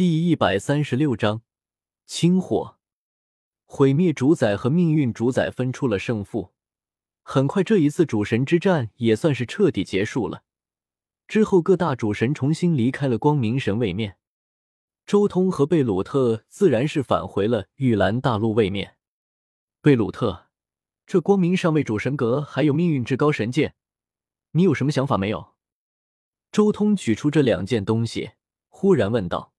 第一百三十六章，清火毁灭主宰和命运主宰分出了胜负。很快，这一次主神之战也算是彻底结束了。之后，各大主神重新离开了光明神位面，周通和贝鲁特自然是返回了玉兰大陆位面。贝鲁特，这光明上位主神阁还有命运至高神剑，你有什么想法没有？周通取出这两件东西，忽然问道。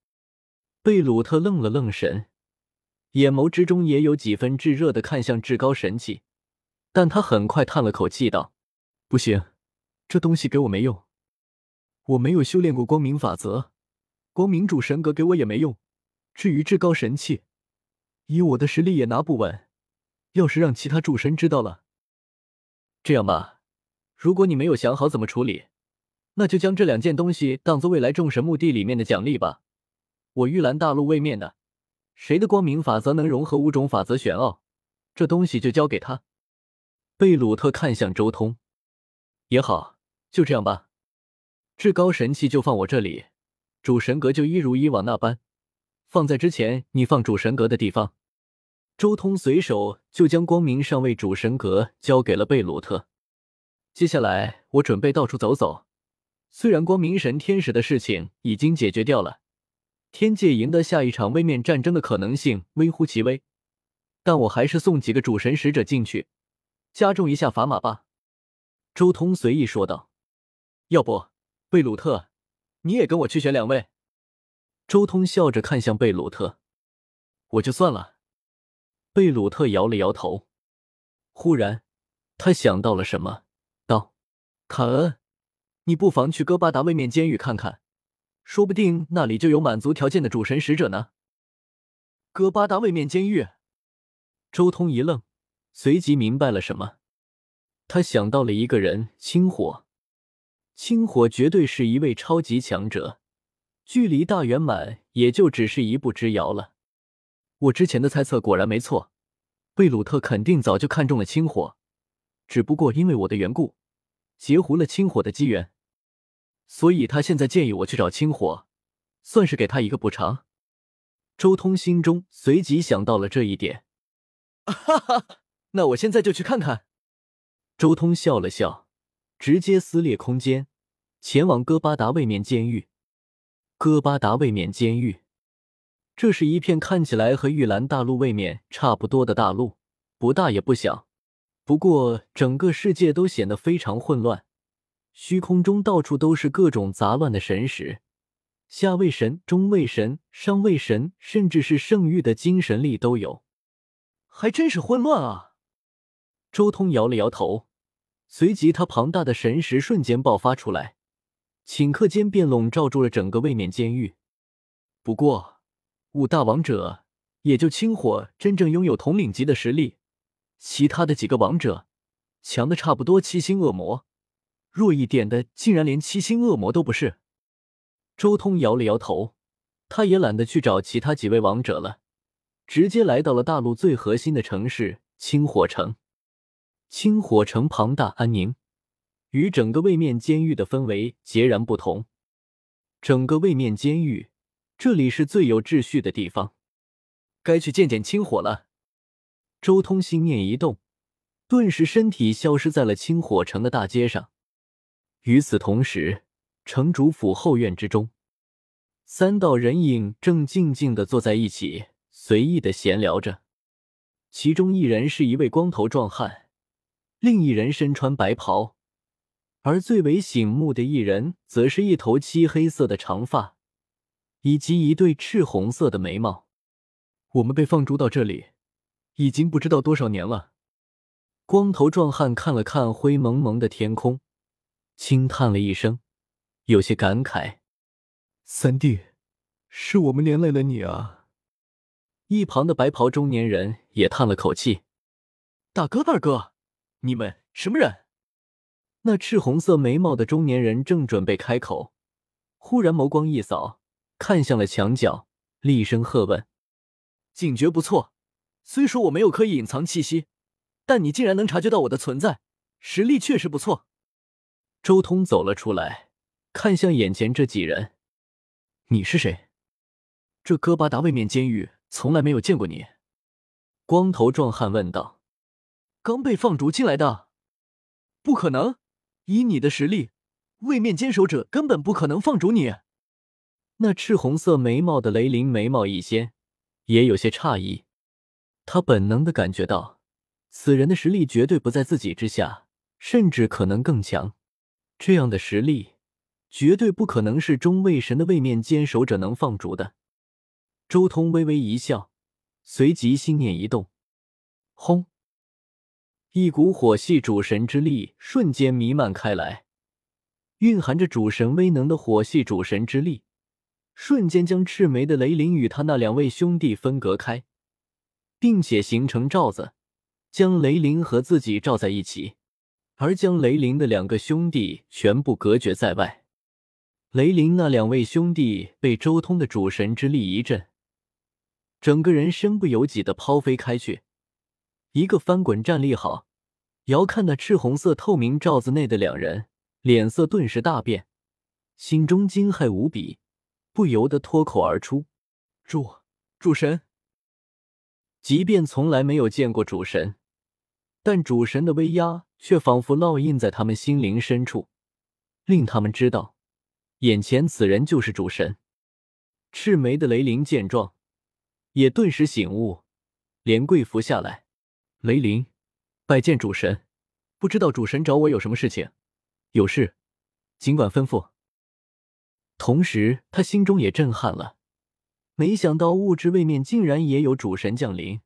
贝鲁特愣了愣神，眼眸之中也有几分炙热的看向至高神器，但他很快叹了口气道：“不行，这东西给我没用，我没有修炼过光明法则，光明主神格给我也没用。至于至高神器，以我的实力也拿不稳，要是让其他主神知道了……这样吧，如果你没有想好怎么处理，那就将这两件东西当做未来众神墓地里面的奖励吧。”我玉兰大陆位面的，谁的光明法则能融合五种法则玄奥，这东西就交给他。贝鲁特看向周通，也好，就这样吧。至高神器就放我这里，主神格就一如以往那般，放在之前你放主神格的地方。周通随手就将光明上位主神格交给了贝鲁特。接下来我准备到处走走，虽然光明神天使的事情已经解决掉了。天界赢得下一场位面战争的可能性微乎其微，但我还是送几个主神使者进去，加重一下砝码吧。”周通随意说道。“要不，贝鲁特，你也跟我去选两位？”周通笑着看向贝鲁特，“我就算了。”贝鲁特摇了摇头，忽然他想到了什么，道：“卡恩，你不妨去哥巴达位面监狱看看。”说不定那里就有满足条件的主神使者呢。哥巴达位面监狱，周通一愣，随即明白了什么。他想到了一个人——青火。青火绝对是一位超级强者，距离大圆满也就只是一步之遥了。我之前的猜测果然没错，贝鲁特肯定早就看中了青火，只不过因为我的缘故，截胡了青火的机缘。所以他现在建议我去找青火，算是给他一个补偿。周通心中随即想到了这一点，哈哈，那我现在就去看看。周通笑了笑，直接撕裂空间，前往哥巴达位面监狱。哥巴达位面监狱，这是一片看起来和玉兰大陆位面差不多的大陆，不大也不小，不过整个世界都显得非常混乱。虚空中到处都是各种杂乱的神识，下位神、中位神、上位神，甚至是圣域的精神力都有，还真是混乱啊！周通摇了摇头，随即他庞大的神识瞬间爆发出来，顷刻间便笼罩住了整个位面监狱。不过，五大王者也就青火真正拥有统领级的实力，其他的几个王者强的差不多七星恶魔。弱一点的，竟然连七星恶魔都不是。周通摇了摇头，他也懒得去找其他几位王者了，直接来到了大陆最核心的城市青火城。青火城庞大安宁，与整个位面监狱的氛围截然不同。整个位面监狱，这里是最有秩序的地方，该去见见青火了。周通心念一动，顿时身体消失在了青火城的大街上。与此同时，城主府后院之中，三道人影正静静的坐在一起，随意的闲聊着。其中一人是一位光头壮汉，另一人身穿白袍，而最为醒目的一人，则是一头漆黑色的长发，以及一对赤红色的眉毛。我们被放逐到这里，已经不知道多少年了。光头壮汉看了看灰蒙蒙的天空。轻叹了一声，有些感慨：“三弟，是我们连累了你啊。”一旁的白袍中年人也叹了口气：“大哥、二哥，你们什么人？”那赤红色眉毛的中年人正准备开口，忽然眸光一扫，看向了墙角，厉声喝问：“警觉不错，虽说我没有刻意隐藏气息，但你竟然能察觉到我的存在，实力确实不错。”周通走了出来，看向眼前这几人：“你是谁？”这哥巴达位面监狱从来没有见过你。光头壮汉问道：“刚被放逐进来的？不可能，以你的实力，位面坚守者根本不可能放逐你。”那赤红色眉毛的雷灵眉毛一掀，也有些诧异。他本能的感觉到，此人的实力绝对不在自己之下，甚至可能更强。这样的实力，绝对不可能是中位神的位面坚守者能放逐的。周通微微一笑，随即心念一动，轰！一股火系主神之力瞬间弥漫开来，蕴含着主神威能的火系主神之力。瞬间将赤眉的雷灵与他那两位兄弟分隔开，并且形成罩子，将雷灵和自己罩在一起，而将雷灵的两个兄弟全部隔绝在外。雷灵那两位兄弟被周通的主神之力一震，整个人身不由己的抛飞开去，一个翻滚站立好。遥看那赤红色透明罩子内的两人，脸色顿时大变，心中惊骇无比。不由得脱口而出：“主，主神！”即便从来没有见过主神，但主神的威压却仿佛烙印在他们心灵深处，令他们知道，眼前此人就是主神。赤眉的雷灵见状，也顿时醒悟，连跪伏下来：“雷灵，拜见主神。不知道主神找我有什么事情？有事，尽管吩咐。”同时，他心中也震撼了，没想到物质位面竟然也有主神降临。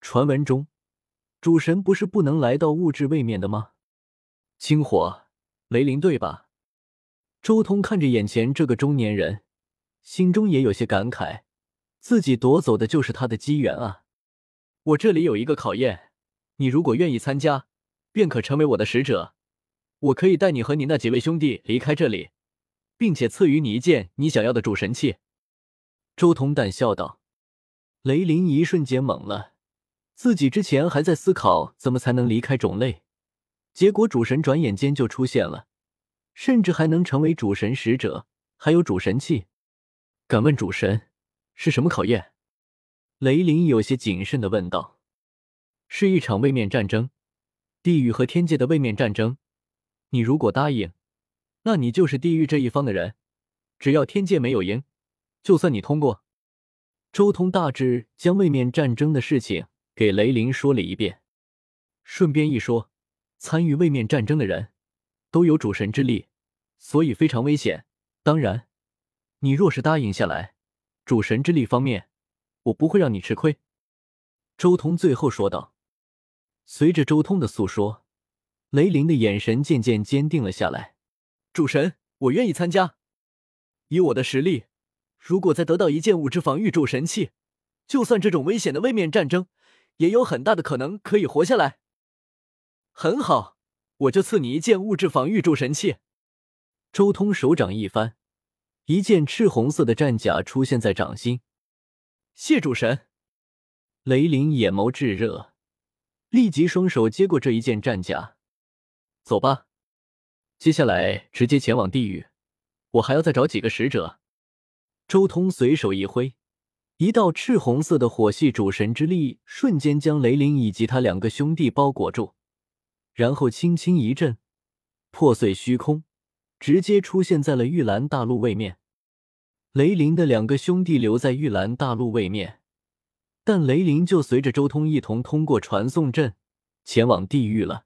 传闻中，主神不是不能来到物质位面的吗？星火，雷灵，对吧？周通看着眼前这个中年人，心中也有些感慨，自己夺走的就是他的机缘啊！我这里有一个考验，你如果愿意参加，便可成为我的使者，我可以带你和你那几位兄弟离开这里。并且赐予你一件你想要的主神器。”周通淡笑道。雷灵一瞬间懵了，自己之前还在思考怎么才能离开种类，结果主神转眼间就出现了，甚至还能成为主神使者，还有主神器。敢问主神是什么考验？雷凌有些谨慎的问道。是一场位面战争，地狱和天界的位面战争。你如果答应。那你就是地狱这一方的人，只要天界没有赢，就算你通过。周通大致将位面战争的事情给雷灵说了一遍，顺便一说，参与位面战争的人都有主神之力，所以非常危险。当然，你若是答应下来，主神之力方面，我不会让你吃亏。周通最后说道。随着周通的诉说，雷灵的眼神渐渐坚定了下来。主神，我愿意参加。以我的实力，如果再得到一件物质防御主神器，就算这种危险的位面战争，也有很大的可能可以活下来。很好，我就赐你一件物质防御主神器。周通手掌一翻，一件赤红色的战甲出现在掌心。谢主神。雷凌眼眸炙热，立即双手接过这一件战甲。走吧。接下来直接前往地狱，我还要再找几个使者。周通随手一挥，一道赤红色的火系主神之力瞬间将雷凌以及他两个兄弟包裹住，然后轻轻一震，破碎虚空，直接出现在了玉兰大陆位面。雷凌的两个兄弟留在玉兰大陆位面，但雷凌就随着周通一同通过传送阵前往地狱了。